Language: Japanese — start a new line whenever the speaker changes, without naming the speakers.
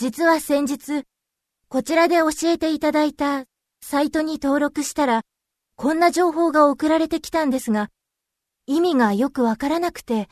実は先日、こちらで教えていただいたサイトに登録したら、こんな情報が送られてきたんですが、意味がよくわからなくて、